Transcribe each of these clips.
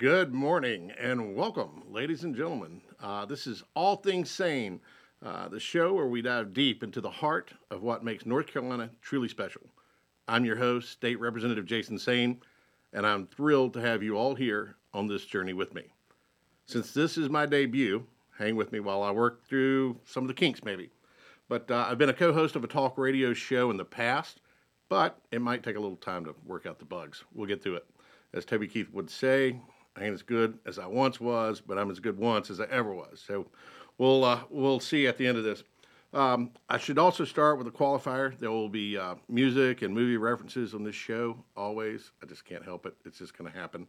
Good morning and welcome, ladies and gentlemen. Uh, this is All Things Saine, uh, the show where we dive deep into the heart of what makes North Carolina truly special. I'm your host, State Representative Jason Saine, and I'm thrilled to have you all here on this journey with me. Since this is my debut, hang with me while I work through some of the kinks, maybe. But uh, I've been a co host of a talk radio show in the past, but it might take a little time to work out the bugs. We'll get through it. As Toby Keith would say, I ain't as good as I once was, but I'm as good once as I ever was. So we'll uh, we'll see at the end of this. Um, I should also start with a qualifier. There will be uh, music and movie references on this show always. I just can't help it. It's just going to happen.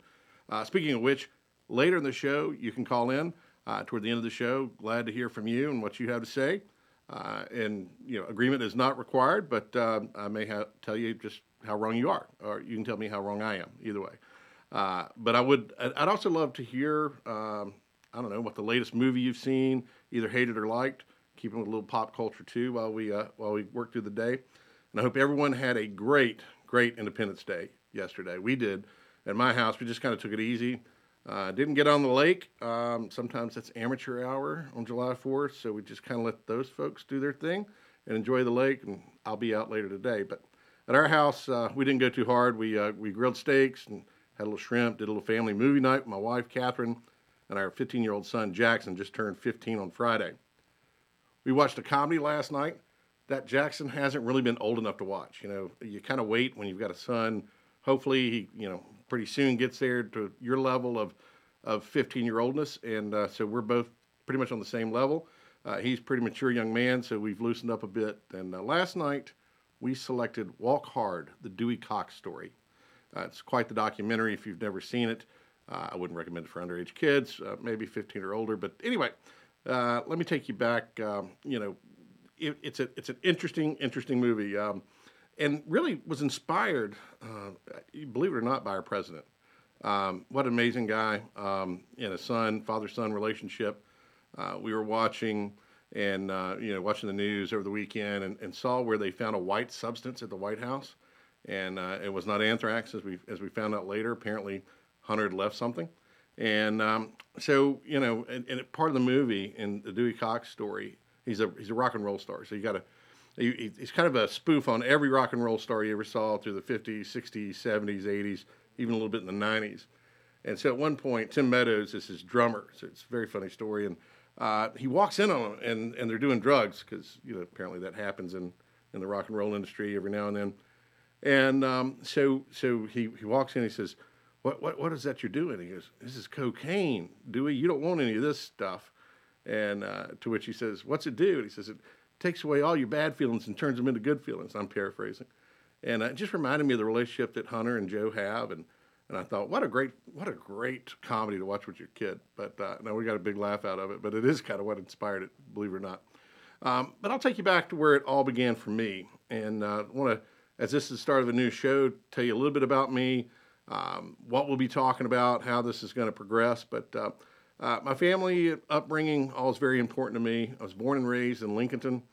Uh, speaking of which, later in the show, you can call in uh, toward the end of the show. Glad to hear from you and what you have to say. Uh, and you know, agreement is not required, but uh, I may ha- tell you just how wrong you are, or you can tell me how wrong I am. Either way. Uh, but I would, I'd also love to hear, um, I don't know, what the latest movie you've seen, either hated or liked. Keeping with a little pop culture too, while we uh, while we work through the day. And I hope everyone had a great, great Independence Day yesterday. We did at my house. We just kind of took it easy. Uh, didn't get on the lake. Um, sometimes that's amateur hour on July 4th, so we just kind of let those folks do their thing and enjoy the lake. And I'll be out later today. But at our house, uh, we didn't go too hard. We uh, we grilled steaks and had a little shrimp, did a little family movie night with my wife, Catherine, and our 15 year old son, Jackson, just turned 15 on Friday. We watched a comedy last night that Jackson hasn't really been old enough to watch. You know, you kind of wait when you've got a son. Hopefully, he, you know, pretty soon gets there to your level of, of 15 year oldness. And uh, so we're both pretty much on the same level. Uh, he's pretty mature young man, so we've loosened up a bit. And uh, last night, we selected Walk Hard, the Dewey Cox story. Uh, it's quite the documentary if you've never seen it. Uh, I wouldn't recommend it for underage kids, uh, maybe 15 or older. But anyway, uh, let me take you back. Um, you know, it, it's a it's an interesting interesting movie, um, and really was inspired, uh, believe it or not, by our president. Um, what an amazing guy um, and a son father son relationship. Uh, we were watching and you know watching the news over the weekend and, and saw where they found a white substance at the White House and uh, it was not anthrax as we as we found out later. Apparently, Hunter had left something, and um, so you know, and, and, part of the movie in the Dewey Cox story, he's a he's a rock and roll star. So you got to he, he's kind of a spoof on every rock and roll star you ever saw through the 50s, 60s, 70s, 80s, even a little bit in the 90s. And so at one point, Tim Meadows is his drummer. So it's a very funny story. And uh, he walks in on them, and, and they're doing drugs because you know apparently that happens in, in the rock and roll industry every now and then. And um, so, so he, he walks in. He says, what, "What what is that you're doing?" He goes, "This is cocaine, Dewey. You don't want any of this stuff." And uh, to which he says, "What's it do?" And he says, "It takes away all your bad feelings and turns them into good feelings." I'm paraphrasing, and uh, it just reminded me of the relationship that Hunter and Joe have. And and I thought, what a great what a great comedy to watch with your kid. But uh, no, we got a big laugh out of it. But it is kind of what inspired it, believe it or not. Um, but I'll take you back to where it all began for me, and uh, want to as this is the start of a new show, tell you a little bit about me, um, what we'll be talking about, how this is going to progress. But uh, uh, my family upbringing all is very important to me. I was born and raised in Lincolnton,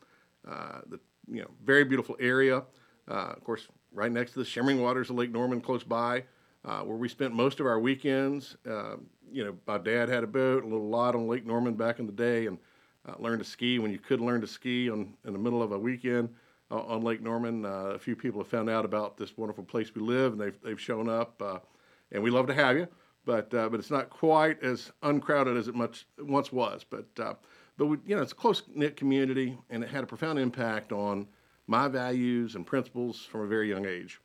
uh, the you know very beautiful area. Uh, of course, right next to the shimmering waters of Lake Norman, close by, uh, where we spent most of our weekends. Uh, you know, my dad had a boat, a little lot on Lake Norman back in the day, and learned to ski when you could learn to ski on in the middle of a weekend on Lake Norman. Uh, a few people have found out about this wonderful place we live, and they've they've shown up, uh, and we love to have you. But uh, but it's not quite as uncrowded as it much once was. But uh, but we, you know it's a close knit community, and it had a profound impact on my values and principles from a very young age.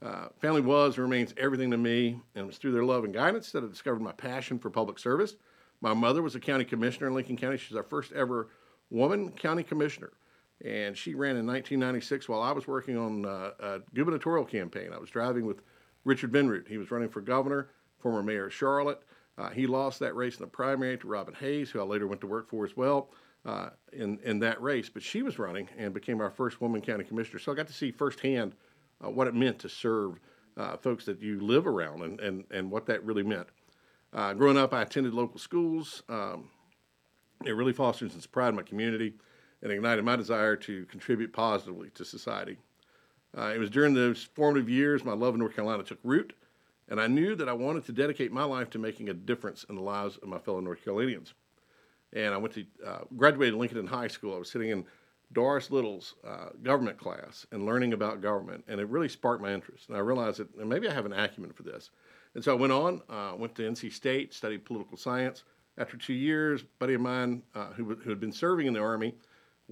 Uh, family was and remains everything to me, and it was through their love and guidance that I discovered my passion for public service. My mother was a county commissioner in Lincoln County. She's our first ever woman county commissioner and she ran in 1996 while I was working on uh, a gubernatorial campaign. I was driving with Richard Vinroot. He was running for governor, former mayor of Charlotte. Uh, he lost that race in the primary to Robin Hayes, who I later went to work for as well uh, in in that race. But she was running and became our first woman county commissioner. So I got to see firsthand uh, what it meant to serve uh, folks that you live around and and and what that really meant. Growing up, I attended local schools. Um, it really fostered some pride in my community and ignited my desire to contribute positively to society. Uh, it was during those formative years my love of North Carolina took root, and I knew that I wanted to dedicate my life to making a difference in the lives of my fellow North Carolinians. And I went to uh, graduated Lincoln High School. I was sitting in Doris Little's uh, government class and learning about government, and it really sparked my interest. And I realized that maybe I have an acumen for this. And so I went on, uh, went to NC State, studied political science. After two years, buddy of mine uh, who, who had been serving in the Army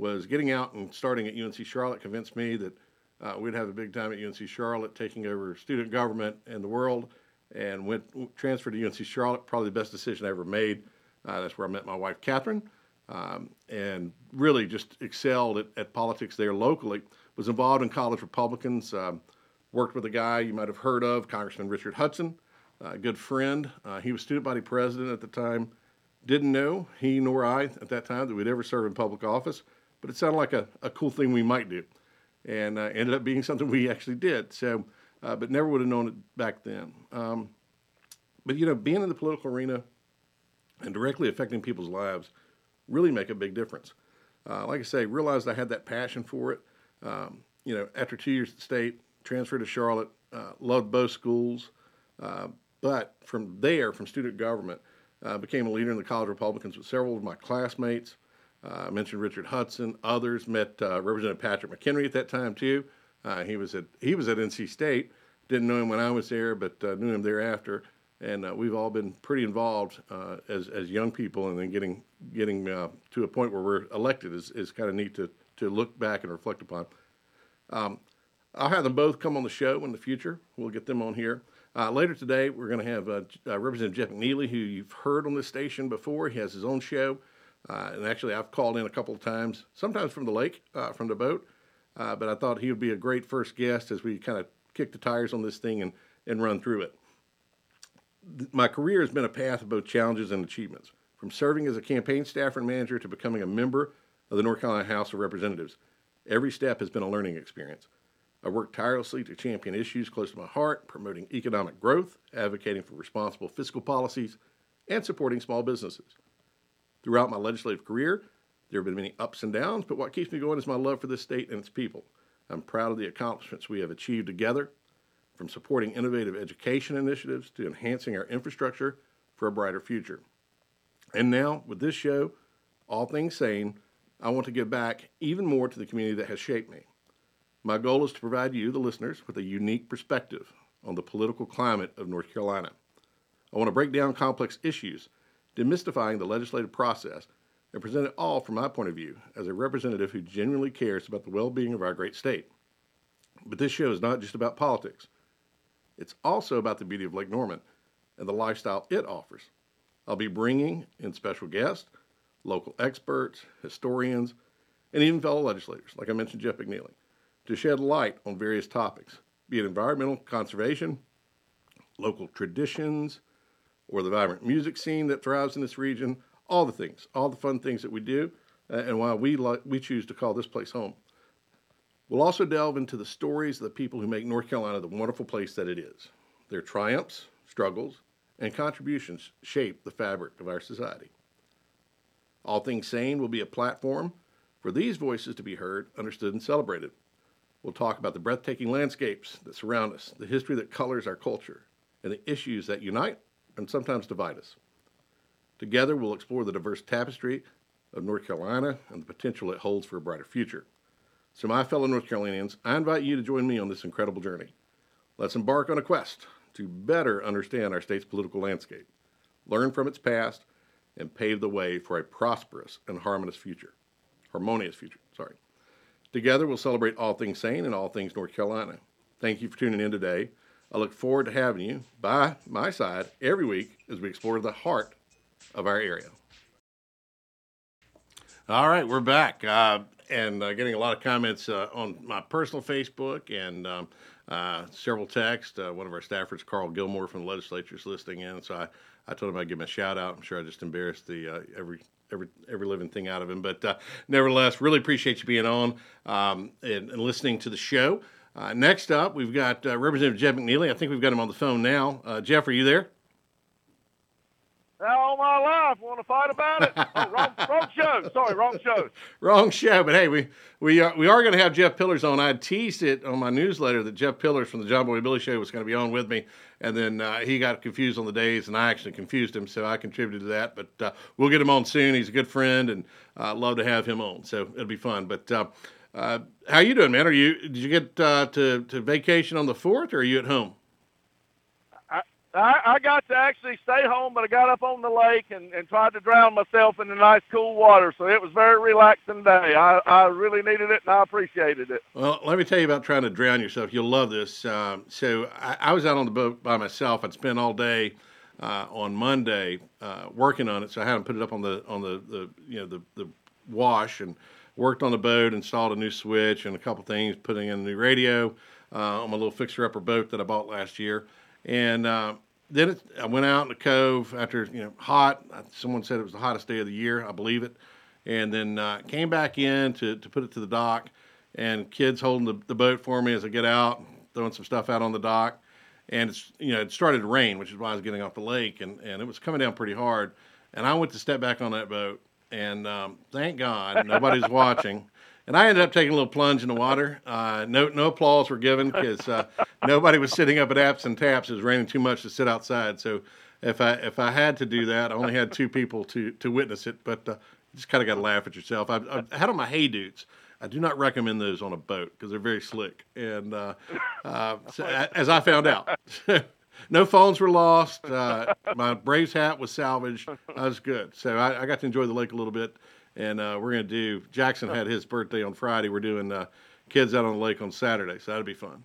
was getting out and starting at UNC Charlotte convinced me that uh, we'd have a big time at UNC Charlotte, taking over student government and the world, and went transferred to UNC Charlotte. Probably the best decision I ever made. Uh, that's where I met my wife, Catherine, um, and really just excelled at, at, politics there locally. Was involved in college Republicans. Um, worked with a guy you might have heard of, Congressman Richard Hudson, a good friend. Uh, he was student body president at the time. Didn't know he nor I at that time that we'd ever serve in public office, but it sounded like a, a cool thing we might do, and uh, ended up being something we actually did. So, uh, but never would have known it back then. Um, but you know, being in the political arena and directly affecting people's lives really make a big difference. Uh, like I say, realized I had that passion for it. Um, you know, after two years at state, transferred to Charlotte, uh, loved both schools, uh, but from there, from student government, uh, became a leader in the College Republicans with several of my classmates. Uh, I mentioned Richard Hudson, others met uh, Representative Patrick McHenry at that time too. he was at he was at NC State. Didn't know him when I was there, but knew him thereafter and uh, we've all been pretty involved uh, as as young people, and then getting getting uh, to a point where we're elected is, is kind of neat to to look back and reflect upon. Um, I'll have them both come on the show in the future. We'll get them on here. Uh, later today, we're going to have uh, uh, Representative Jeff McNeely, who you've heard on this station before. He has his own show, Uh, and actually, I've called in a couple of times, sometimes from the lake, uh, from the boat. Uh, but I thought he would be a great first guest as we kind of kick the tires on this thing and and run through it my career has been a path of both challenges and achievements, from serving as a campaign staffer and manager to becoming a member of the North Carolina House of Representatives. Every step has been a learning experience. I worked tirelessly to champion issues close to my heart, promoting economic growth, advocating for responsible fiscal policies, and supporting small businesses. Throughout my legislative career, there have been many ups and downs, but what keeps me going is my love for this state and its people. I'm proud of the accomplishments we have achieved together from supporting innovative education initiatives to enhancing our infrastructure for a brighter future. And now, with this show, All Things Saine, I want to give back even more to the community that has shaped me. My goal is to provide you, the listeners, with a unique perspective on the political climate of North Carolina. I want to break down complex issues, demystifying the legislative process, and present it all from my point of view as a representative who genuinely cares about the well being of our great state. But this show is not just about politics. It's also about the beauty of Lake Norman and the lifestyle it offers. I'll be bringing in special guests, local experts, historians, and even fellow legislators, like I mentioned, Jeff McNeely, to shed light on various topics, be it environmental conservation, local traditions, or the vibrant music scene that thrives in this region, all the things, all the fun things that we do, uh, and why we, li- we choose to call this place home. We'll also delve into the stories of the people who make North Carolina the wonderful place that it is. Their triumphs, struggles, and contributions shape the fabric of our society. All Things Saine will be a platform for these voices to be heard, understood, and celebrated. We'll talk about the breathtaking landscapes that surround us, the history that colors our culture, and the issues that unite and sometimes divide us. Together, we'll explore the diverse tapestry of North Carolina and the potential it holds for a brighter future. So, my fellow North Carolinians, I invite you to join me on this incredible journey. Let's embark on a quest to better understand our state's political landscape, learn from its past, and pave the way for a prosperous and harmonious future. Harmonious future, sorry. Together, we'll celebrate all things sane and all things North Carolina. Thank you for tuning in today. I look forward to having you by my side every week as we explore the heart of our area. All right, we're back. Uh, and uh, getting a lot of comments uh, on my personal Facebook and um, uh, several texts. Uh, one of our staffers, Carl Gilmore from the legislature, is listening in. So I, I told him I'd give him a shout out. I'm sure I just embarrassed the uh, every every every living thing out of him. But uh, nevertheless, really appreciate you being on um, and, and, listening to the show. Next up, we've got Representative Jeff McNeely. I think we've got him on the phone now. Jeff, are you there? all my life. Want to fight about it? Oh, wrong, wrong show. Sorry, wrong show. Wrong show. But hey, we we are we are going to have Jeff Pillars on. I teased it on my newsletter that Jeff Pillars from the John Boy Billy Show was going to be on with me, and then uh, he got confused on the days, and I actually confused him, so I contributed to that. But uh, we'll get him on soon. He's a good friend, and uh, love to have him on. So it'll be fun. But uh, how you doing, man? Are you did you get uh, to to vacation on the fourth, or are you at home? I, I got to actually stay home, but I got up on the lake and, and tried to drown myself in the nice cool water. So it was very relaxing day. I, I really needed it and I appreciated it. Well, let me tell you about trying to drown yourself. You'll love this. Um, so I, I, was out on the boat by myself. I'd spent all day uh, on Monday uh, working on it, so I had to put it up on the on the, the you know the the wash and worked on the boat, installed a new switch and a couple things, putting in a new radio uh, on my little fixer upper boat that I bought last year. And uh, then it, I went out in the cove after you know hot. Someone said it was the hottest day of the year. I believe it. And then uh, came back in to, to put it to the dock, and kids holding the, the boat for me as I get out, throwing some stuff out on the dock. And it's you know it started to rain, which is why I was getting off the lake, and, and it was coming down pretty hard. And I went to step back on that boat, and um, thank God nobody's watching and I ended up taking a little plunge in the water. Uh, no, no applause were given because uh, nobody was sitting up at apps and taps. It was raining too much to sit outside. So if I if I had to do that, I only had two people to to witness it. But uh, just kind of got to laugh at yourself. I, I had on my hey dudes. I do not recommend those on a boat because they're very slick. And uh, uh, so, as I found out, no phones were lost. Uh, my Braves hat was salvaged. I was good. So I, I, got to enjoy the lake a little bit and uh, we're going to do. Jackson had his birthday on Friday. We're doing uh, kids out on the lake on Saturday, so that'll be fun.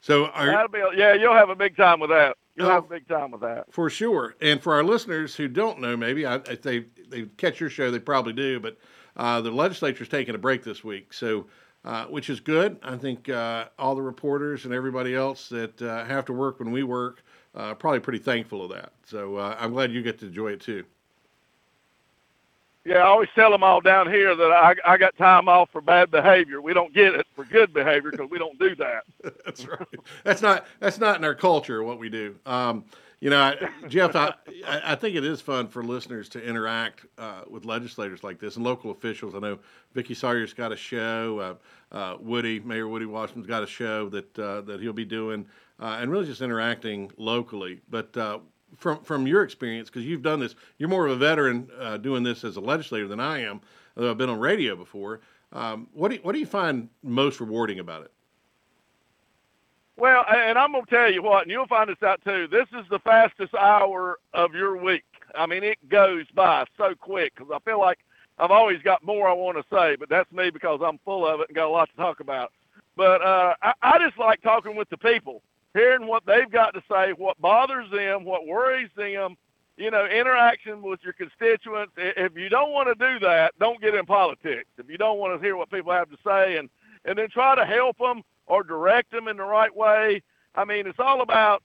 So are, that'll be yeah, you'll have a big time with that. You'll have a big time with that for sure. And for our listeners who don't know, maybe I, if they they catch your show, they probably do. But uh, the legislature's taking a break this week, so. Uh, which is good. I think uh, all the reporters and everybody else that uh, have to work when we work uh, probably pretty thankful of that. So uh, I'm glad you get to enjoy it too. Yeah, I always tell them all down here that I I got time off for bad behavior. We don't get it for good behavior because we don't do that. that's right. That's not that's not in our culture what we do. Um, you know, I, Jeff, I I think it is fun for listeners to interact uh, with legislators like this and local officials. I know Vickie Sawyer's got a show. Uh, uh, Woody Mayor Woody Washington's got a show that uh, that he'll be doing, uh, and really just interacting locally. But uh, from from your experience, because you've done this, you're more of a veteran doing this as a legislator than I am. Although I've been on radio before. Um, what do you, what do you find most rewarding about it? Well, and I'm gonna tell you what, and you'll find this out too. This is the fastest hour of your week. I mean, it goes by so quick because I feel like I've always got more I want to say, but that's me because I'm full of it and got a lot to talk about. But uh, I, I just like talking with the people hearing what they've got to say, what bothers them, what worries them, you know, interaction with your constituents. If you don't want to do that, don't get in politics. If you don't want to hear what people have to say and, and then try to help them or direct them in the right way. I mean, it's all about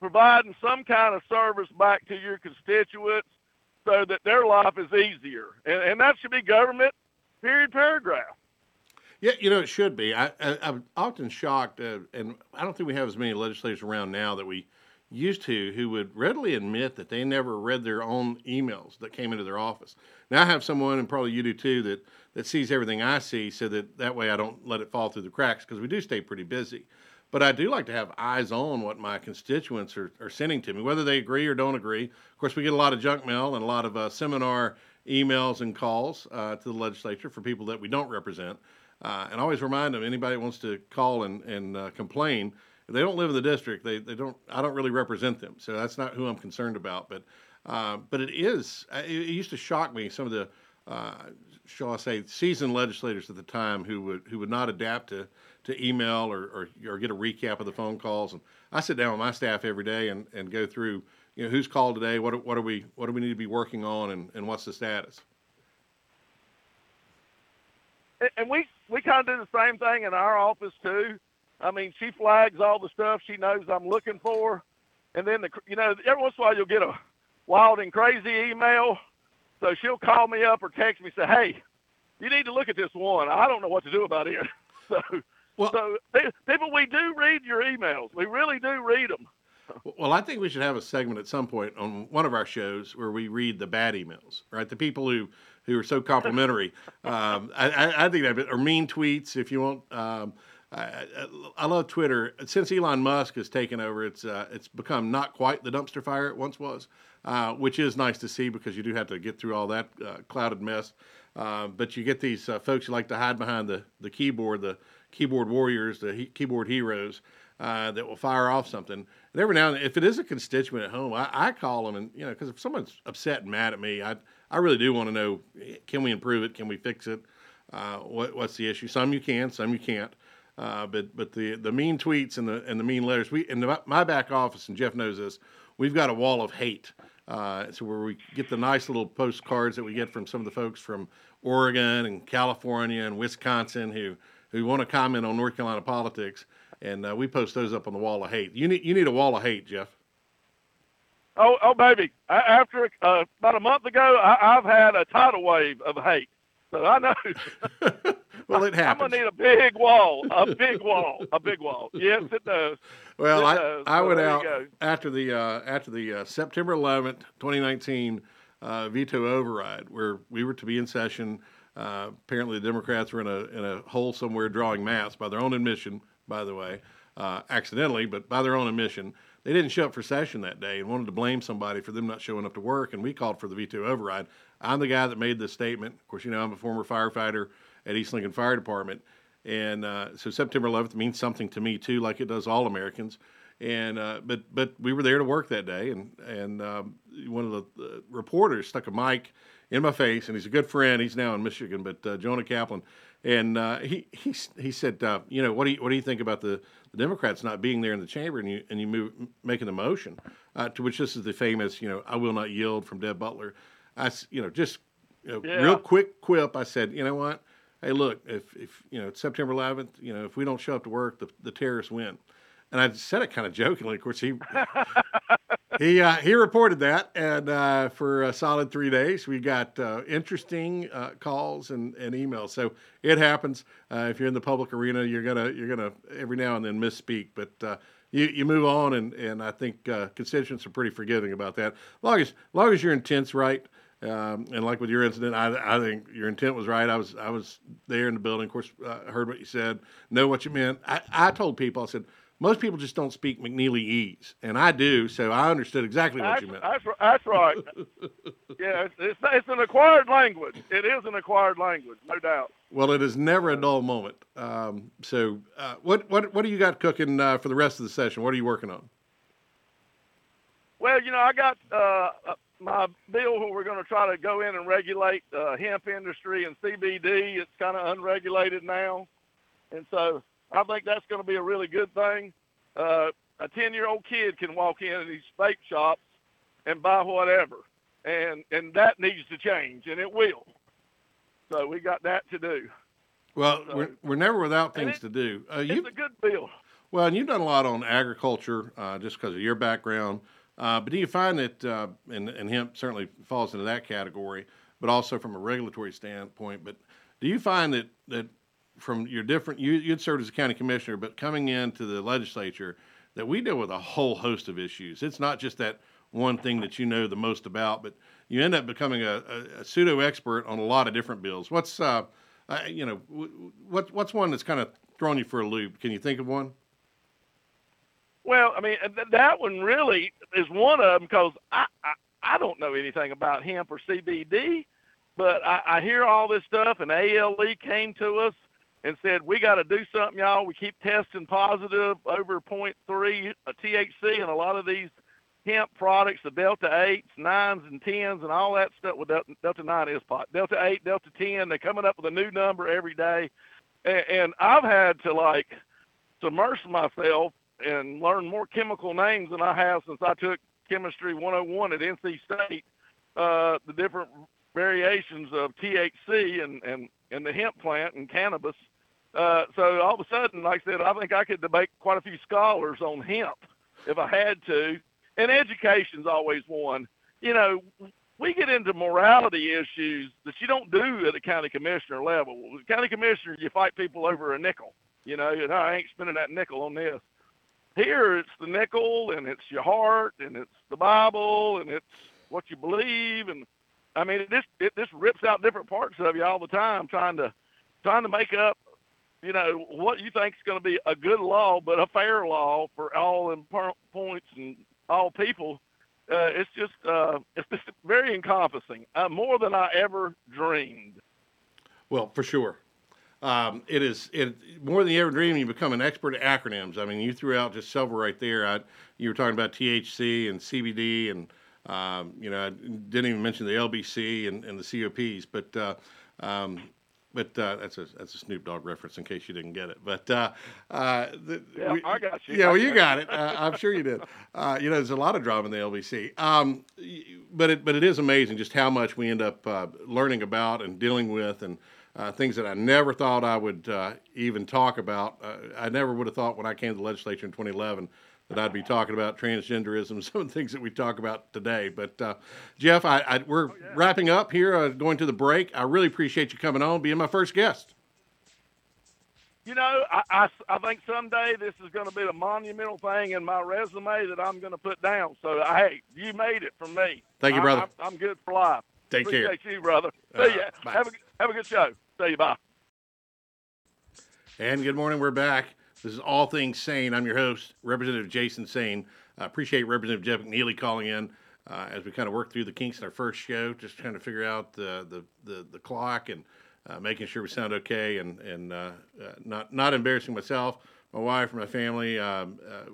providing some kind of service back to your constituents so that their life is easier. And, and that should be government, period, paragraph. Yeah, you know it should be. I, I am often shocked, uh, and I don't think we have as many legislators around now that we used to who would readily admit that they never read their own emails that came into their office. Now I have someone, and probably you do too, that that sees everything I see, so that that way I don't let it fall through the cracks because we do stay pretty busy. But I do like to have eyes on what my constituents are, are sending to me, whether they agree or don't agree. Of course, we get a lot of junk mail and a lot of uh, seminar emails and calls uh, to the legislature for people that we don't represent. Uh, and always remind them anybody that wants to call and, and uh, complain, if they don't live in the district, they, they don't. I don't really represent them, so that's not who I'm concerned about. But uh, but it is. Uh, it, used to shock me some of the uh, shall I say seasoned legislators at the time who would who would not adapt to to email or, or, or get a recap of the phone calls. And I sit down with my staff every day and, and go through you know who's called today, what what are we what do we need to be working on, and, and what's the status and we we kind of do the same thing in our office too. I mean, she flags all the stuff she knows I'm looking for, and then the you know every once in a while you'll get a wild and crazy email, so she'll call me up or text me say, "Hey, you need to look at this one. I don't know what to do about it." So, well, so people, we do read your emails. We really do read them. Well, I think we should have a segment at some point on one of our shows where we read the bad emails, right? The people who who are so complimentary. um, I, I, think that, or mean tweets, if you want. Um, I, I, love Twitter. Since Elon Musk has taken over, it's uh, it's become not quite the dumpster fire it once was, uh, which is nice to see because you do have to get through all that uh, clouded mess. Uh, but you get these uh, folks who like to hide behind the, the keyboard, the keyboard warriors, the he- keyboard heroes uh, that will fire off something. And every now and then, if it is a constituent at home, I, I call them and you know because if someone's upset and mad at me, I I really do want to know can we improve it, can we fix it, what, what's the issue? Some you can, some you can't. Uh, but but the the mean tweets and the and the mean letters. We in the, my back office, and Jeff knows this. We've got a wall of hate. Uh, so where we get the nice little postcards that we get from some of the folks from Oregon and California and Wisconsin who who want to comment on North Carolina politics, and uh, we post those up on the wall of hate. You need you need a wall of hate, Jeff. Oh, oh, baby! After uh, about a month ago, I, I've had a tidal wave of hate. So I know. well, it happens. I'm gonna need a big wall, a big wall, a big wall. Yes, it does. Well, it I does. I so went out after the uh, after the uh, September 11th, 2019 uh, veto override, where we were to be in session. Uh, apparently, the Democrats were in a in a hole somewhere drawing maps by their own admission. By the way, uh, accidentally, but by their own admission they didn't show up for session that day and wanted to blame somebody for them not showing up to work. And we called for the veto override. I'm the guy that made this statement. Of course, you know, I'm a former firefighter at East Lincoln Fire Department. And uh, so September 11th means something to me too, like it does all Americans. And uh, but but we were there to work that day, and and um, one of the, the, reporters stuck a mic in my face, and he's a good friend. He's now in Michigan, but uh, Jonah Kaplan, and uh, he he he said, uh, you know, what do you what do you think about the, the Democrats not being there in the chamber, and you and you move making the motion, uh, to which this is the famous, you know, I will not yield from Deb Butler. I, you know, just you know, yeah. real quick quip. I said, you know what? Hey, look, if if you know it's September 11th, you know, if we don't show up to work, the the terrorists win. And I said it kind of jokingly. Of course, he he uh, he reported that, and uh, for a solid three days, we got uh, interesting uh, calls and, and emails. So it happens. Uh, if you're in the public arena, you're gonna you're gonna every now and then misspeak, but uh, you, you move on, and, and I think constituents are pretty forgiving about that. As long as, as long as your intent's right, um, and like with your incident, I, I think your intent was right. I was I was there in the building. Of course, uh, heard what you said, know what you meant. I, I told people, I said, most people just don't speak McNeelyese, and I do, so I understood exactly what that's, you meant. That's, that's right. yeah, it's, it's, it's, an acquired language. It is an acquired language, no doubt. Well, it is never a dull moment. Um, so, uh, what what what do you got cooking uh, for the rest of the session? What are you working on? Well, you know, I got uh, my bill where we're going to try to go in and regulate the hemp industry and CBD. It's kind of unregulated now, and so I think that's going to be a really good thing. Uh, a 10 year old kid can walk in these vape shops and buy whatever. And, and that needs to change, and it will. So we got that to do. Well, so, we're, we're never without things it, to do. Uh, it's a good bill. Well, and you've done a lot on agriculture uh, just because of your background. Uh, but do you find that, uh, and, and hemp certainly falls into that category, but also from a regulatory standpoint, but do you find that, that from your different you you'd served as a county commissioner, but coming into the legislature, that we deal with a whole host of issues. It's not just that one thing that you know the most about, but you end up becoming a, a, a pseudo expert on a lot of different bills. What's uh, uh you know, what what's one that's kind of thrown you for a loop? Can you think of one? Well, I mean that one really is one of them because I, I I don't know anything about hemp or CBD, but I, I hear all this stuff, and ALE came to us and said, "We got to do something, y'all. We keep testing positive over 0.3 uh, THC and a lot of these hemp products, the Delta eights, nines, and tens, and all that stuff. Well, Delta, Delta nine is pot. Delta eight, Delta ten. They're coming up with a new number every day, and, and I've had to like submerge myself and learn more chemical names than I have since I took chemistry 101 at NC State. Uh, the different variations of THC and and and the hemp plant and cannabis uh, so all of a sudden, like I said, I think I could debate quite a few scholars on hemp if I had to. And education's always one. You know, we get into morality issues that you don't do at a county commissioner level. With county commissioner, you fight people over a nickel. You know, and I ain't spending that nickel on this. Here it's the nickel and it's your heart and it's the Bible and it's what you believe and I mean it just it just rips out different parts of you all the time trying to trying to make up you know what you think is going to be a good law but a fair law for all points and all people. Uh, it's just uh, it's just very encompassing uh, more than I ever dreamed. Well for sure um, it is it more than you ever dreamed. You become an expert at acronyms. I mean, you threw out just several right there. I, you were talking about THC and CBD, and um, you know, I didn't even mention the LBC and, and the COPs. But uh, um, but uh, that's a that's a Snoop Dogg reference in case you didn't get it. But uh, uh, the, yeah, we, I got you. Yeah, well, you got it. Uh, I'm sure you did. Uh, you know, there's a lot of drama in the LBC. Um, but it but it is amazing just how much we end up uh, learning about and dealing with and uh, things that I never thought I would uh, even talk about. Uh, I never would have thought when I came to the legislature in 2011 that I'd be talking about transgenderism, some of the things that we talk about today. But uh, Jeff, I, I, we're oh, yeah. wrapping up here, uh, going to the break. I really appreciate you coming on, being my first guest. You know, I, I, I think someday this is going to be a monumental thing in my resume that I'm going to put down. So, hey, you made it for me. Thank you, brother. I, am good for life. Take Appreciate care. you, brother. See uh, ya. Have a, have a good show. See you. Bye. And good morning. We're back. This is All Things Saine. I'm your host, Representative Jason Saine. I appreciate Representative Jeff McNeely calling in uh, as we kind of work through the kinks in our first show, just trying to figure out the the, the, the clock and uh, making sure we sound okay and and uh, uh not not embarrassing myself, my wife, my family um, uh,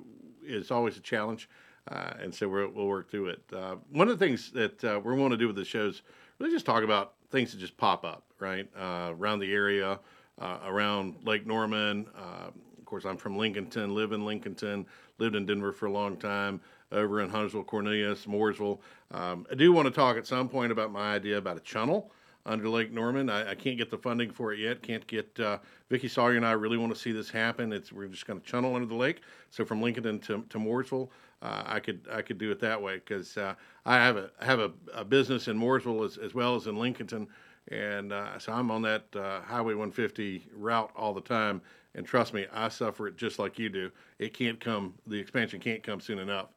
is always a challenge. Uh, and so we will work through it. one of the things that we're going to do with the show is really just talk about things that just pop up right around the area, around Lake Norman, Uh, of course, I'm from Lincolnton, live in Lincolnton, lived in Denver for a long time, over in Huntersville, Cornelius, Mooresville. Um, I do want to talk at some point about my idea about a channel under Lake Norman. I, I can't get the funding for it yet. Can't get uh, Vickie Sawyer and I really want to see this happen. It's we're just going to channel under the lake. So from Lincolnton to, to Mooresville, uh, I could I could do it that way because uh, I have a have a, a, business in Mooresville as, as well as in Lincolnton, and uh, so I'm on that uh, Highway 150 route all the time. And trust me, I suffer it just like you do. It can't come, the expansion can't come soon enough.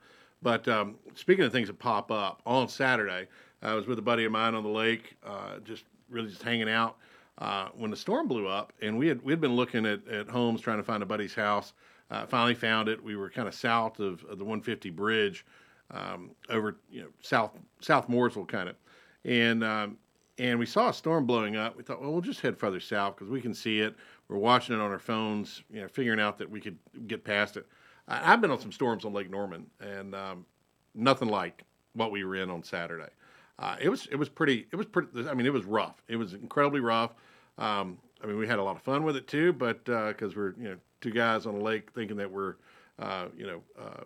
But um, speaking of things that pop up, on Saturday, I was with a buddy of mine on the lake, uh, just really just hanging out. Uh, when the storm blew up, and we had we had been looking at, at homes trying to find a buddy's house. Uh, finally found it. We were kind of south of, of the 150 bridge, um, over you know south South Mooresville kind of, and um, and we saw a storm blowing up. We thought, well, we'll just head further south because we can see it. We're watching it on our phones, you know, figuring out that we could get past it. I, have been on some storms on Lake Norman, and um, nothing like what we were in on Saturday. Uh, it was it was pretty it was pretty. I mean, it was rough. It was incredibly rough. Um, I mean, we had a lot of fun with it too, but because uh, we're you know two guys on a lake thinking that we're uh, you know uh,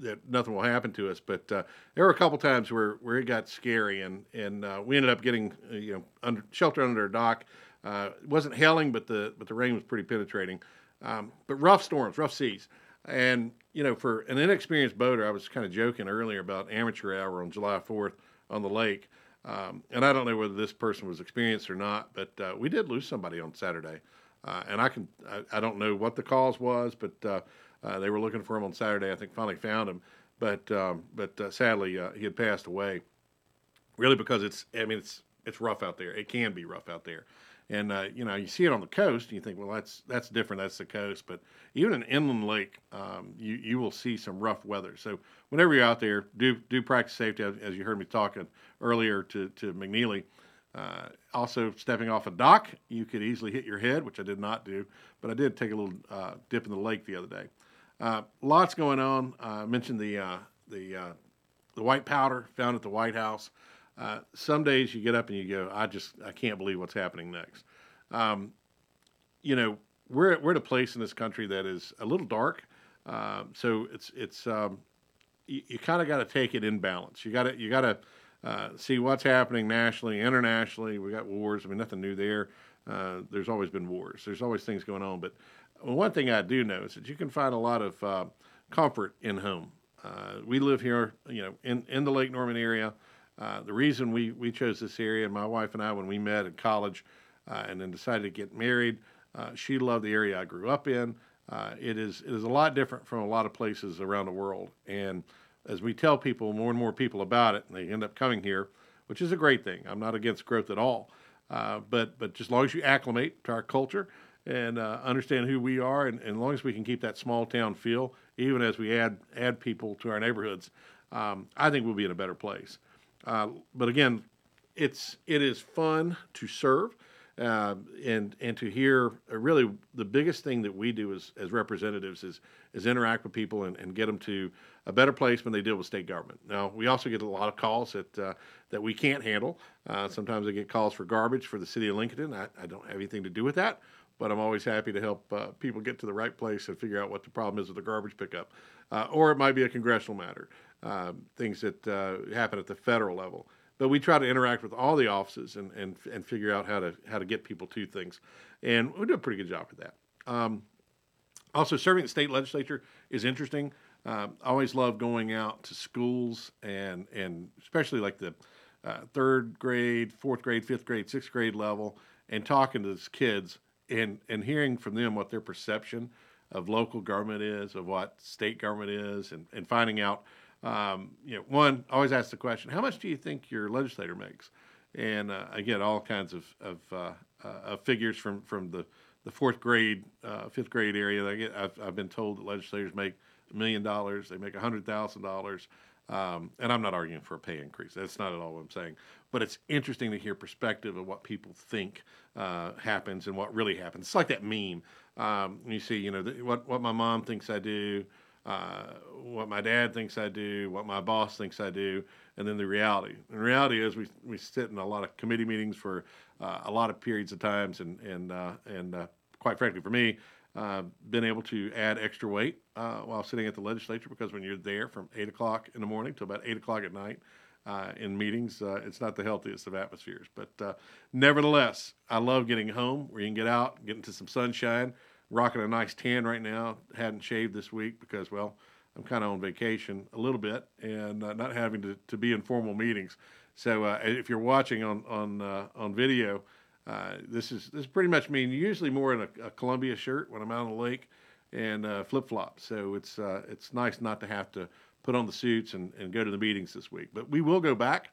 that nothing will happen to us. But uh, there were a couple times where, where it got scary, and and uh, we ended up getting you know under shelter under a dock. It wasn't hailing, but the but the rain was pretty penetrating. Um, but rough storms, rough seas, and you know for an inexperienced boater, I was kind of joking earlier about amateur hour on July 4th on the lake. Um, and I don't know whether this person was experienced or not, but uh, we did lose somebody on Saturday. Uh, and I can I, I, don't know what the cause was, but uh, uh, they were looking for him on Saturday. I think finally found him, but um, but uh, sadly uh, he had passed away. Really, because it's I mean it's it's rough out there. It can be rough out there, and you know you see it on the coast and you think well that's that's different. That's the coast, but even an inland lake, um, you you will see some rough weather. So whenever you're out there, do do practice safety as, you heard me talking earlier to to McNeely. Uh, also, stepping off a dock, you could easily hit your head, which I did not do, but I did take a little uh, dip in the lake the other day. Uh, lots going on. Uh, I mentioned the uh, the the white powder found at the White House. Some days you get up and you go, I just I can't believe what's happening next. Um, you know, we're we're at a place in this country that is a little dark. Uh, so it's it's um, you, you kind of got to take it in balance. You got to you got to uh, see what's happening nationally, internationally. We got wars. I mean, nothing new there. Uh, there's always been wars. There's always things going on. But one thing I do know is that you can find a lot of uh, comfort in home. Uh, we live here, you know, in, in the Lake Norman area. Uh, the reason we, we chose this area, my wife and I, when we met in college uh, and then decided to get married, she loved the area I grew up in. It is it is a lot different from a lot of places around the world, and as we tell people more and more people about it, and they end up coming here, which is a great thing. I'm not against growth at all, uh, but but just as long as you acclimate to our culture and uh, understand who we are, and, and, as long as we can keep that small town feel, even as we add add people to our neighborhoods, um, I think we'll be in a better place. Uh, but again, it's it is fun to serve. Uh, and and to hear uh, really the biggest thing that we do as, as representatives is is interact with people and, and get them to a better place when they deal with state government. Now we also get a lot of calls that uh, that we can't handle. Uh, sometimes I get calls for garbage for the city of Lincoln. I, I don't have anything to do with that, but I'm always happy to help uh, people get to the right place and figure out what the problem is with the garbage pickup, uh, or it might be a congressional matter, things that happen at the federal level but we try to interact with all the offices and, and, and figure out how to how to get people to things, and we do a pretty good job with that. Um, also, serving the state legislature is interesting. Uh, I always love going out to schools and and especially like the uh, third grade, fourth grade, fifth grade, sixth grade level, and talking to these kids and and hearing from them what their perception of local government is, of what state government is, and, and finding out um, you know, one, always ask the question, how much do you think your legislator makes? And uh, I get all kinds of, of, uh, uh, of, figures from, from the, the fourth grade, uh, fifth grade area. I get, I've, I've been told that legislators make million dollars, they make a hundred thousand dollars. Um, and I'm not arguing for a pay increase. That's not at all what I'm saying. But it's interesting to hear perspective of what people think uh, happens and what really happens. It's like that meme. Um, you see, you know, the, what what my mom thinks I do, uh, what my dad thinks I do, what my boss thinks I do, and then the reality. And the reality is, we we sit in a lot of committee meetings for uh, a lot of periods of times, and and uh, and uh, quite frankly, for me, uh, been able to add extra weight uh, while sitting at the legislature because when you're there from eight o'clock in the morning to about eight o'clock at night. in meetings, it's not the healthiest of atmospheres, but nevertheless, I love getting home where you can get out, get into some sunshine, rocking a nice tan right now. Hadn't shaved this week because, well, I'm kind of on vacation a little bit and uh, not having to, to be in formal meetings. So uh, if you're watching on on uh, on video, uh, this is this is pretty much me. Usually more in a, a Columbia shirt when I'm out on the lake and uh, flip flops. So it's uh, it's nice not to have to put on the suits and, and go to the meetings this week. But we will go back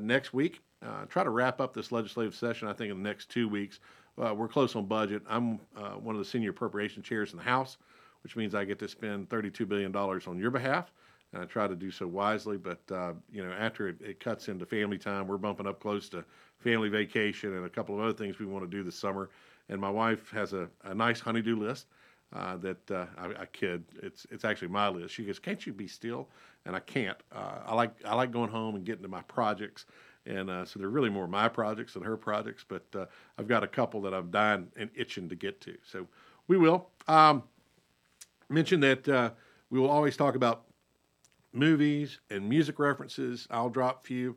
next week. try to wrap up this legislative session. I think in the next two weeks. Uh, we're close on budget. I'm uh, one of the senior appropriation chairs in the House, which means I get to spend $32 billion on your behalf. And I try to do so wisely, but uh, you know, after it, it, cuts into family time, we're bumping up close to family vacation and a couple of other things we want to do this summer. And my wife has a, a nice honeydew list uh, that uh, I, I, kid. It's it's actually my list. She goes, "Can't you be still?" And I can't. Uh, I like I like going home and getting to my projects and uh, so they're really more my projects than her projects. But uh, I've got a couple that I'm dying and itching to get to. So we will um, mention that uh, we will always talk about movies and music references. I'll drop a few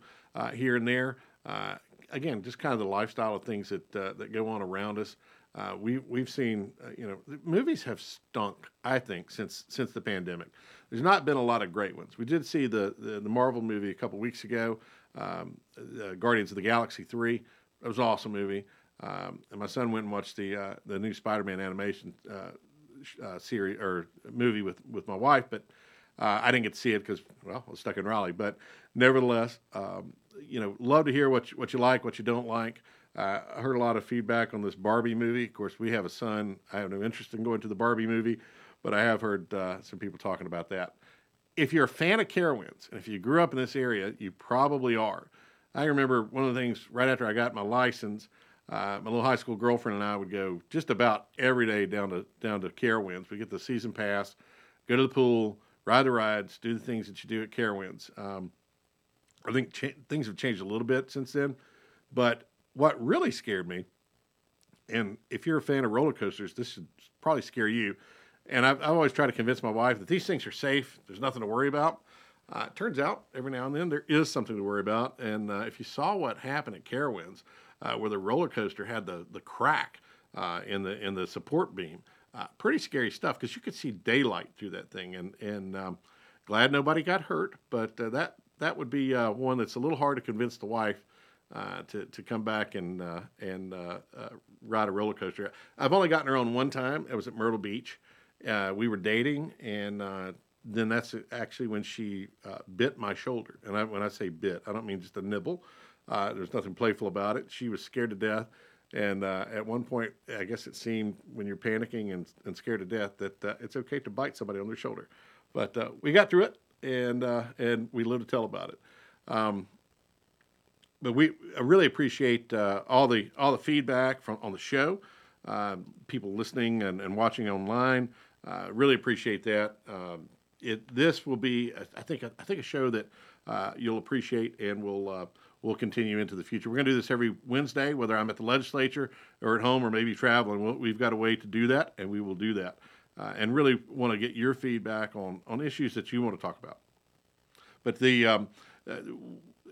here and there. Uh, again, just kind of the lifestyle of things that uh, that go on around us. Uh, we we've seen uh, you know movies have stunk I think since since the pandemic. There's not been a lot of great ones. We did see the the, the Marvel movie a couple weeks ago um, uh, Guardians of the Galaxy three. It was an awesome movie. Um, and my son went and watched the uh, the new Spider-Man animation uh, uh series or movie with with my wife, but uh, I didn't get to see it because well, I was stuck in Raleigh. But nevertheless, um, you know, love to hear what you, what you like, what you don't like. Uh, I heard a lot of feedback on this Barbie movie. Of course, we have a son. I have no interest in going to the Barbie movie, but I have heard some people talking about that if you're a fan of Carowinds, and if you grew up in this area, you probably are. I remember one of the things right after I got my license, uh, my little high school girlfriend and I would go just about every day down to down to Carowinds. We get the season pass, go to the pool, ride the rides, do the things that you do at Carowinds. Um, I think cha- things have changed a little bit since then, but what really scared me, and if you're a fan of roller coasters, this should probably scare you and I've, I've always tried to convince my wife that these things are safe. There's nothing to worry about. Uh, it turns out every now and then there is something to worry about. And uh, if you saw what happened at Carowinds, uh, where the roller coaster had the the crack uh, in the in the support beam, uh, pretty scary stuff because you could see daylight through that thing. And and um, glad nobody got hurt, but uh, that that would be one that's a little hard to convince the wife. to to come back and and ride a roller coaster. I've only gotten her on one time. It was at Myrtle Beach, uh, we were dating, and uh, then that's actually when she uh, bit my shoulder. And I, when I say bit, I don't mean just a nibble. Uh, there's nothing playful about it. She was scared to death. And uh, at one point, I guess it seemed when you're panicking and, and scared to death that uh, it's okay to bite somebody on their shoulder. But uh, we got through it, and uh, and we live to tell about it. Um, but we I really appreciate uh, all the all the feedback from on the show, uh, people listening and, and watching online. really appreciate that. Um, it this will be I think I think a show that you'll appreciate and will will continue into the future. We're going to do this every Wednesday, whether I'm at the legislature or at home or maybe traveling. We've got a way to do that, and we will do that. Uh, and really want to get your feedback on, on issues that you want to talk about. But the um, uh,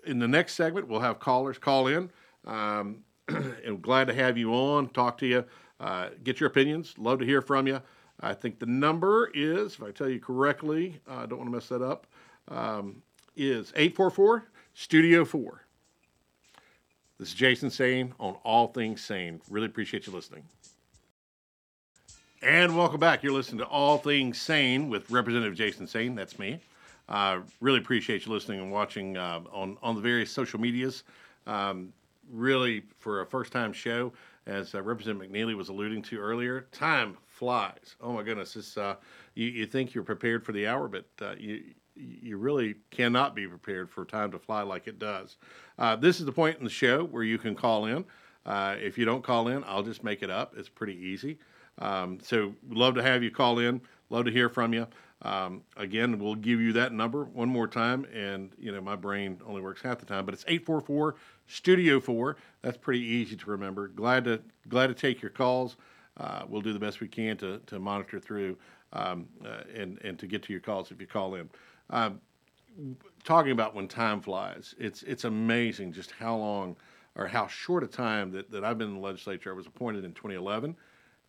in the next segment, we'll have callers call in. Um, and glad to have you on, talk to you, uh, get your opinions. Love to hear from you. I think the number is, if I tell you correctly, I don't want to mess that up, um, is 844 Studio 4. This is Jason Saine on All Things Saine. Really appreciate you listening. And welcome back. You're listening to All Things Saine with Representative Jason Saine. That's me. Uh, really appreciate you listening and watching uh, on, on the various social medias. Um, really, for a first time show, as uh, Representative McNeely was alluding to earlier, time flies. Oh my goodness. It's, uh, you, you think you're prepared for the hour, but uh, you, you really cannot be prepared for time to fly like it does. Uh, this is the point in the show where you can call in. Uh, if you don't call in, I'll just make it up. It's pretty easy. Um, so, love to have you call in. Love to hear from you. Um, again, we'll give you that number one more time, and you know my brain only works half the time, but it's eight four four Studio Four. That's pretty easy to remember. Glad to glad to take your calls. Uh, we'll do the best we can to to monitor through um, uh, and and to get to your calls if you call in. Um, talking about when time flies, it's it's amazing just how long or how short a time that, that I've been in the legislature. I was appointed in 2011,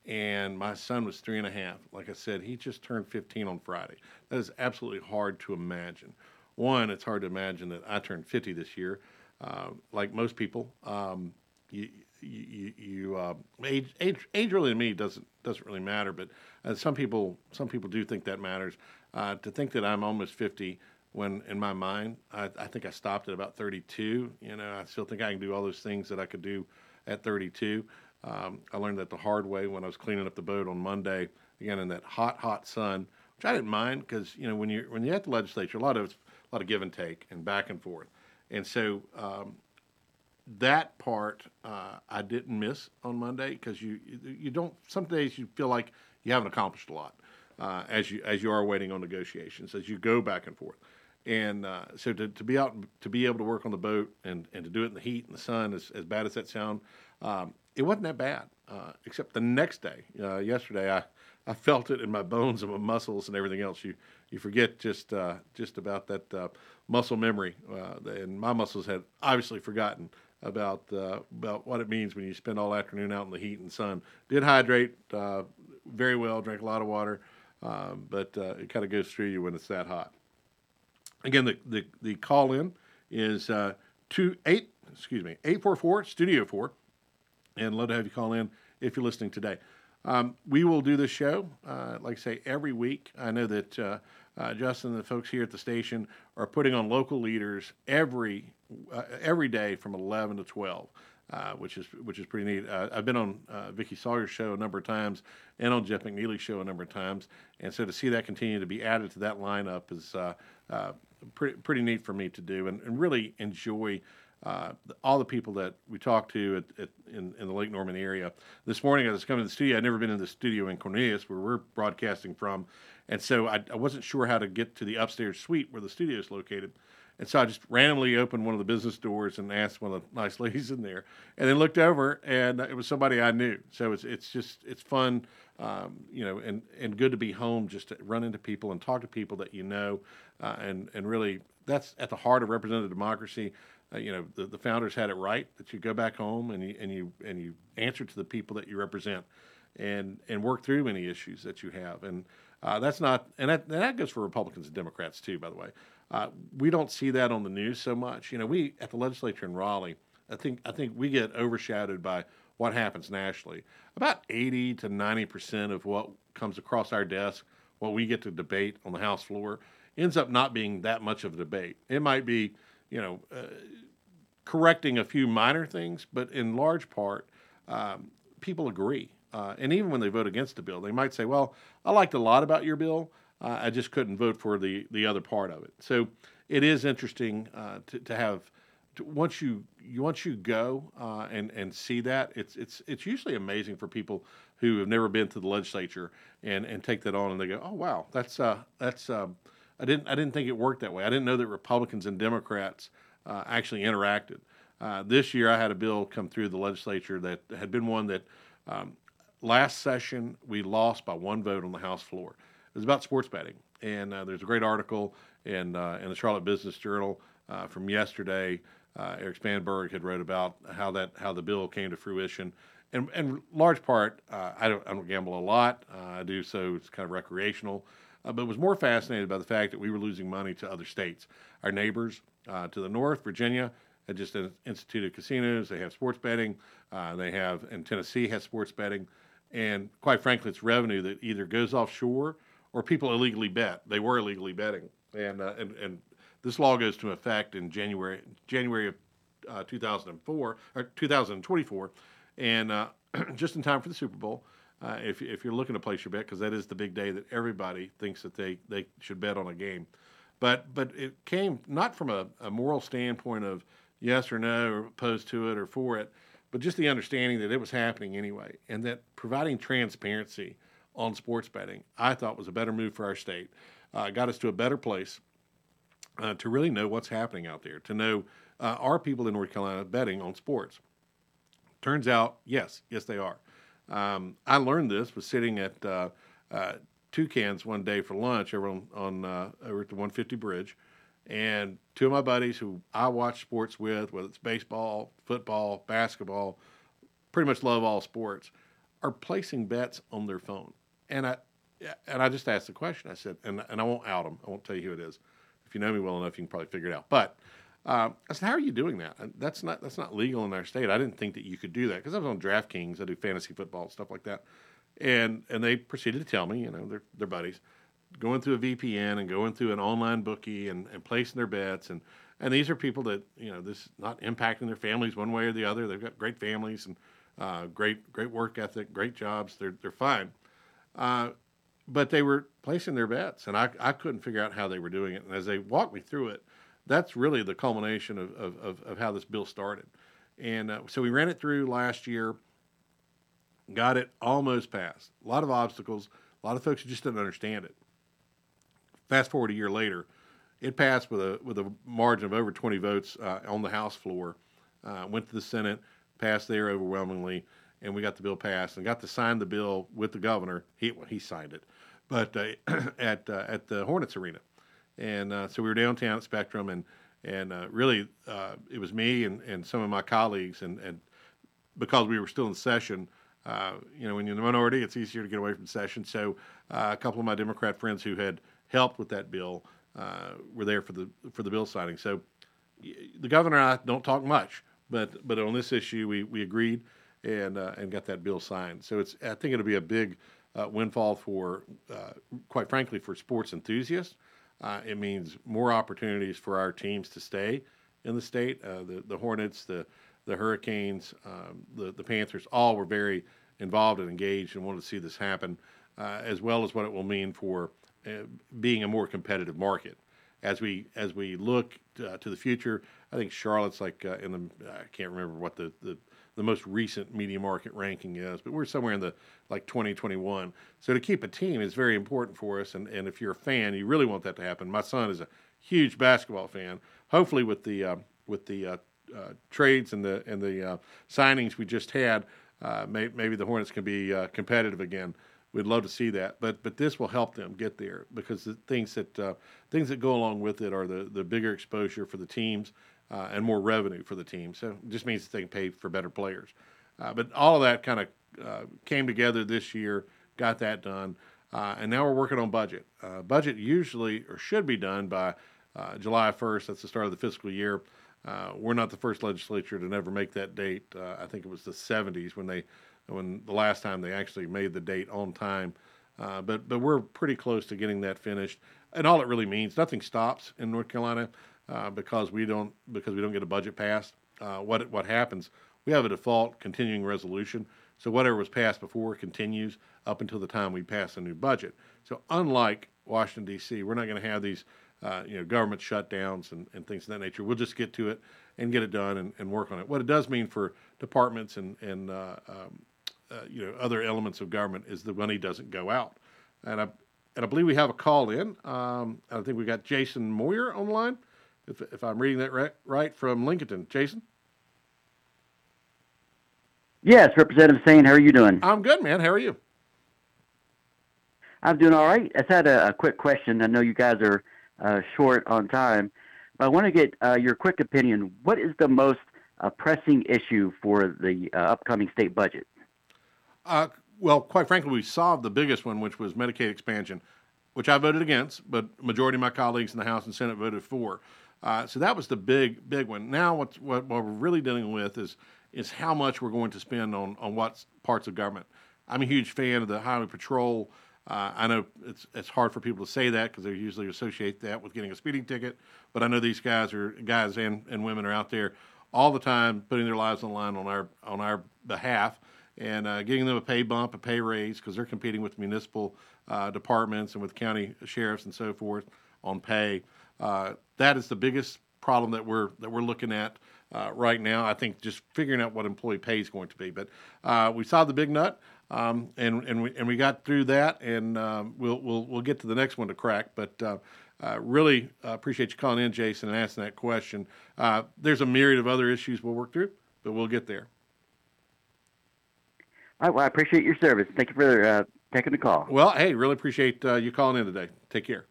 and my son was three and a half. Like I said, he just turned 15 on Friday. That is absolutely hard to imagine. One, it's hard to imagine that I turned 50 this year. Uh, like most people, um, you you, you uh, age, age age really to me doesn't doesn't really matter, but uh, some people some people do think that matters. Uh, to think that I'm almost 50 when in my mind, I, I, think I stopped at about 32. You know, I still think I can do all those things that I could do at 32. Um, I learned that the hard way when I was cleaning up the boat on Monday, again in that hot, hot sun, which I didn't mind because you know when you when you're at the legislature, a lot of a lot of give and take and back and forth, and so um, that part uh, I didn't miss on Monday because you you don't. Some days you feel like you haven't accomplished a lot uh, as you as you are waiting on negotiations as you go back and forth. And uh, so to, to be out to be able to work on the boat and, and to do it in the heat and the sun, as, as bad as that sound, um, it wasn't that bad. Uh, except the next day, uh, yesterday, I, I felt it in my bones and my muscles and everything else. You you forget just uh, just about that uh, muscle memory, and my muscles had obviously forgotten about about what it means when you spend all afternoon out in the heat and sun. Did hydrate very well, drank a lot of water. Um, but uh, it kind of goes through you when it's that hot. Again, the, the, the call in is uh, two eight excuse me eight four four studio four, and love to have you call in if you're listening today. Um, we will do this show, uh, like I say, every week. I know that uh, uh, Justin and the folks here at the station are putting on local leaders every uh, every day from 11 to 12 uh, which is which is pretty neat. Uh, I've been on uh, Vickie Sawyer's show a number of times, and on Jeff McNeely's show a number of times, and so to see that continue to be added to that lineup is uh, uh, pretty pretty neat for me to do, and, and really enjoy. Uh, all the people that we talked to at, at, in, in the Lake Norman area. This morning, I was coming to the studio. I'd never been in the studio in Cornelius, where we're broadcasting from, and so I, I wasn't sure how to get to the upstairs suite where the studio is located. And so I just randomly opened one of the business doors and asked one of the nice ladies in there, and then looked over, and it was somebody I knew. So it's it's just it's fun, um, you know, and and good to be home just to run into people and talk to people that you know, uh, and and really that's at the heart of representative democracy. Uh, you know, the, the founders had it right that you go back home and you and you and you answer to the people that you represent, and and work through any issues that you have. And uh, that's not, and that, and that goes for Republicans and Democrats too, by the way. Uh, we don't see that on the news so much. You know, we at the legislature in Raleigh, I think I think we get overshadowed by what happens nationally. About 80 to 90 percent of what comes across our desk, what we get to debate on the House floor, ends up not being that much of a debate. It might be, you know, uh, correcting a few minor things, but in large part, um, people agree. Uh, and even when they vote against the bill, they might say, "Well, I liked a lot about your bill. Uh, I just couldn't vote for the the other part of it." So it is interesting uh, to, to have to, once you, you once you go uh, and and see that it's it's it's usually amazing for people who have never been to the legislature and and take that on and they go, "Oh wow, that's uh, that's." Um, I didn't I didn't think it worked that way. I didn't know that Republicans and Democrats uh, actually interacted. Uh, this year, I had a bill come through the legislature that had been one that um, last session we lost by one vote on the House floor. It was about sports betting, and uh, there's a great article in uh, in the Charlotte Business Journal uh, from yesterday. Uh, Erik Spanberg had wrote about how that how the bill came to fruition, and and large part I don't I don't gamble a lot. I do so it's kind of recreational. Uh, but was more fascinated by the fact that we were losing money to other states. Our neighbors uh, to the north, Virginia, had just instituted casinos. They have sports betting. Uh, they have, and Tennessee has sports betting. And quite frankly, it's revenue that either goes offshore or people illegally bet. They were illegally betting. And, uh, and, and this law goes to effect in January, January of uh, 2004 or 2024. And uh, just in time for the Super Bowl uh, if, if you're looking to place your bet, because that is the big day that everybody thinks that they, they should bet on a game. But but it came not from a, a moral standpoint of yes or no, or opposed to it or for it, but just the understanding that it was happening anyway, and that providing transparency on sports betting, I thought was a better move for our state. Uh, got us to a better place uh, to really know what's happening out there, to know uh, are people in North Carolina betting on sports? Turns out, yes, yes, they are. Um, I learned this was sitting at uh, uh, Toucans one day for lunch over on, on uh, over at the 150 Bridge, and two of my buddies who I watch sports with, whether it's baseball, football, basketball, pretty much love all sports, are placing bets on their phone. And I and I just asked the question. I said, and, and I won't out them. I won't tell you who it is. If you know me well enough, you can probably figure it out. But uh, I said, "How are you doing that? That's not that's not legal in our state. I didn't think that you could do that because I was on DraftKings. I do fantasy football and stuff like that." And and they proceeded to tell me, you know, they're they're buddies, going through a VPN and going through an online bookie and, and placing their bets and and these are people that you know this is not impacting their families one way or the other. They've got great families and uh, great great work ethic, great jobs. They're they're fine. Uh, but they were placing their bets, and I, I couldn't figure out how they were doing it. And as they walked me through it, that's really the culmination of, of, of, of how this bill started. And uh, so we ran it through last year, got it almost passed. A lot of obstacles, a lot of folks just didn't understand it. Fast forward a year later, it passed with a with a margin of over 20 votes uh, on the House floor. Uh, went to the Senate, passed there overwhelmingly, and we got the bill passed and got to sign the bill with the governor. He he signed it, but uh, at uh, at the Hornets Arena and uh, so we were downtown at Spectrum, and and uh, really uh, it was me and, and some of my colleagues, and, and because we were still in session, uh, you know, when you're in the minority, it's easier to get away from session. So a couple of my Democrat friends who had helped with that bill were there for the for the bill signing. So the governor and I don't talk much, but but on this issue we we agreed and and got that bill signed. So it's I think it'll be a big windfall for, quite frankly, for sports enthusiasts. Uh, it means more opportunities for our teams to stay in the state. Uh, the the Hornets, the the Hurricanes, um, the the Panthers, all were very involved and engaged and wanted to see this happen, uh, as well as what it will mean for uh, being a more competitive market. As we as we look to, uh, to the future, I think Charlotte's like uh, in the I can't remember what the, the the most recent media market ranking is, but we're somewhere in the like 2021. So to keep a team is very important for us. And, and if you're a fan, you really want that to happen. My son is a huge basketball fan. Hopefully, with the uh, with the uh, uh, trades and the and the uh, signings we just had, uh, may, maybe the Hornets can be uh, competitive again. We'd love to see that, but but this will help them get there because the things that things that go along with it are the the bigger exposure for the teams uh, and more revenue for the team. So it just means that they can pay for better players. Uh, but all of that kind of uh, came together this year, got that done, uh, and now we're working on budget. Uh, budget usually or should be done by July 1st. That's the start of the fiscal year. We're not the first legislature to never make that date. I think it was the 70s when they, when the last time they actually made the date on time. Uh, but but we're pretty close to getting that finished. And all it really means, nothing stops in North Carolina uh, because we don't because we don't get a budget passed. Uh, what what happens? We have a default continuing resolution. So whatever was passed before continues up until the time we pass a new budget. So unlike Washington D.C., we're not going to have these uh, you know, government shutdowns and, and things of that nature. We'll just get to it and get it done and, and work on it. What it does mean for departments and, and uh, um, uh, you know, other elements of government is the money doesn't go out. And I, and I believe we have a call in. Um, I think we got Jason Moyer on the line, if, if I'm reading that right, right from Lincoln. Jason? Yes, Representative Saine, how are you doing? I'm good, man. How are you? I'm doing all right. I just had a, a quick question. I know you guys are uh, short on time. But I want to get uh, your quick opinion. What is the most uh, pressing issue for the uh, upcoming state budget? Uh, well, quite frankly, we solved the biggest one, which was Medicaid expansion, which I voted against, but majority of my colleagues in the House and Senate voted for. Uh, so that was the big, big one. Now, what, what we're really dealing with is is how much we're going to spend on on what parts of government. I'm a huge fan of the Highway Patrol. Uh, I know it's it's hard for people to say that because they usually associate that with getting a speeding ticket. But I know these guys are guys and, and women are out there all the time putting their lives on the line on our on our behalf and uh, getting them a pay bump, a pay raise because they're competing with municipal uh, departments and with county sheriffs and so forth on pay. Uh, that is the biggest problem that we're that we're looking at uh, right now. I think just figuring out what employee pay is going to be. But uh, we saw the big nut. Um, and and we and we got through that, and um, we'll we'll we'll get to the next one to crack. But uh, uh, really appreciate you calling in, Jason, and asking that question. Uh, there's a myriad of other issues we'll work through, but we'll get there. All right. Well, I appreciate your service. Thank you for uh, taking the call. Well, hey, really appreciate uh, you calling in today. Take care.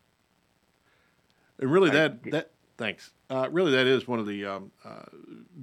And really, that that thanks. Uh, really, that is one of the um,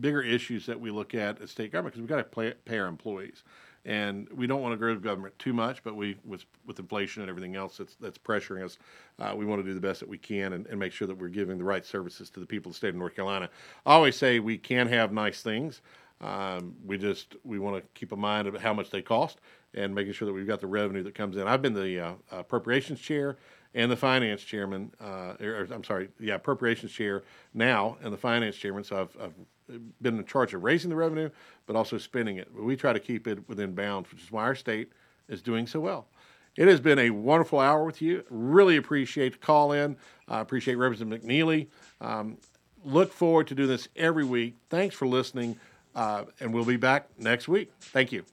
bigger issues that we look at at state government because we've got to pay our employees and we don't want to grow the government too much, but we with with inflation and everything else that's that's pressuring us, uh, we want to do the best that we can and, and, make sure that we're giving the right services to the people of the state of North Carolina. I always say we can have nice things. Um, we just we want to keep in mind of how much they cost and making sure that we've got the revenue that comes in. I've been the uh, appropriations chair and the finance chairman, uh, or, I'm sorry, yeah, appropriations chair now and the finance chairman. So I've, I've been in charge of raising the revenue, but also spending it. We try to keep it within bounds, which is why our state is doing so well. It has been a wonderful hour with you. Really appreciate the call in. I uh, appreciate Representative McNeely. Um, look forward to doing this every week. Thanks for listening, uh, and we'll be back next week. Thank you.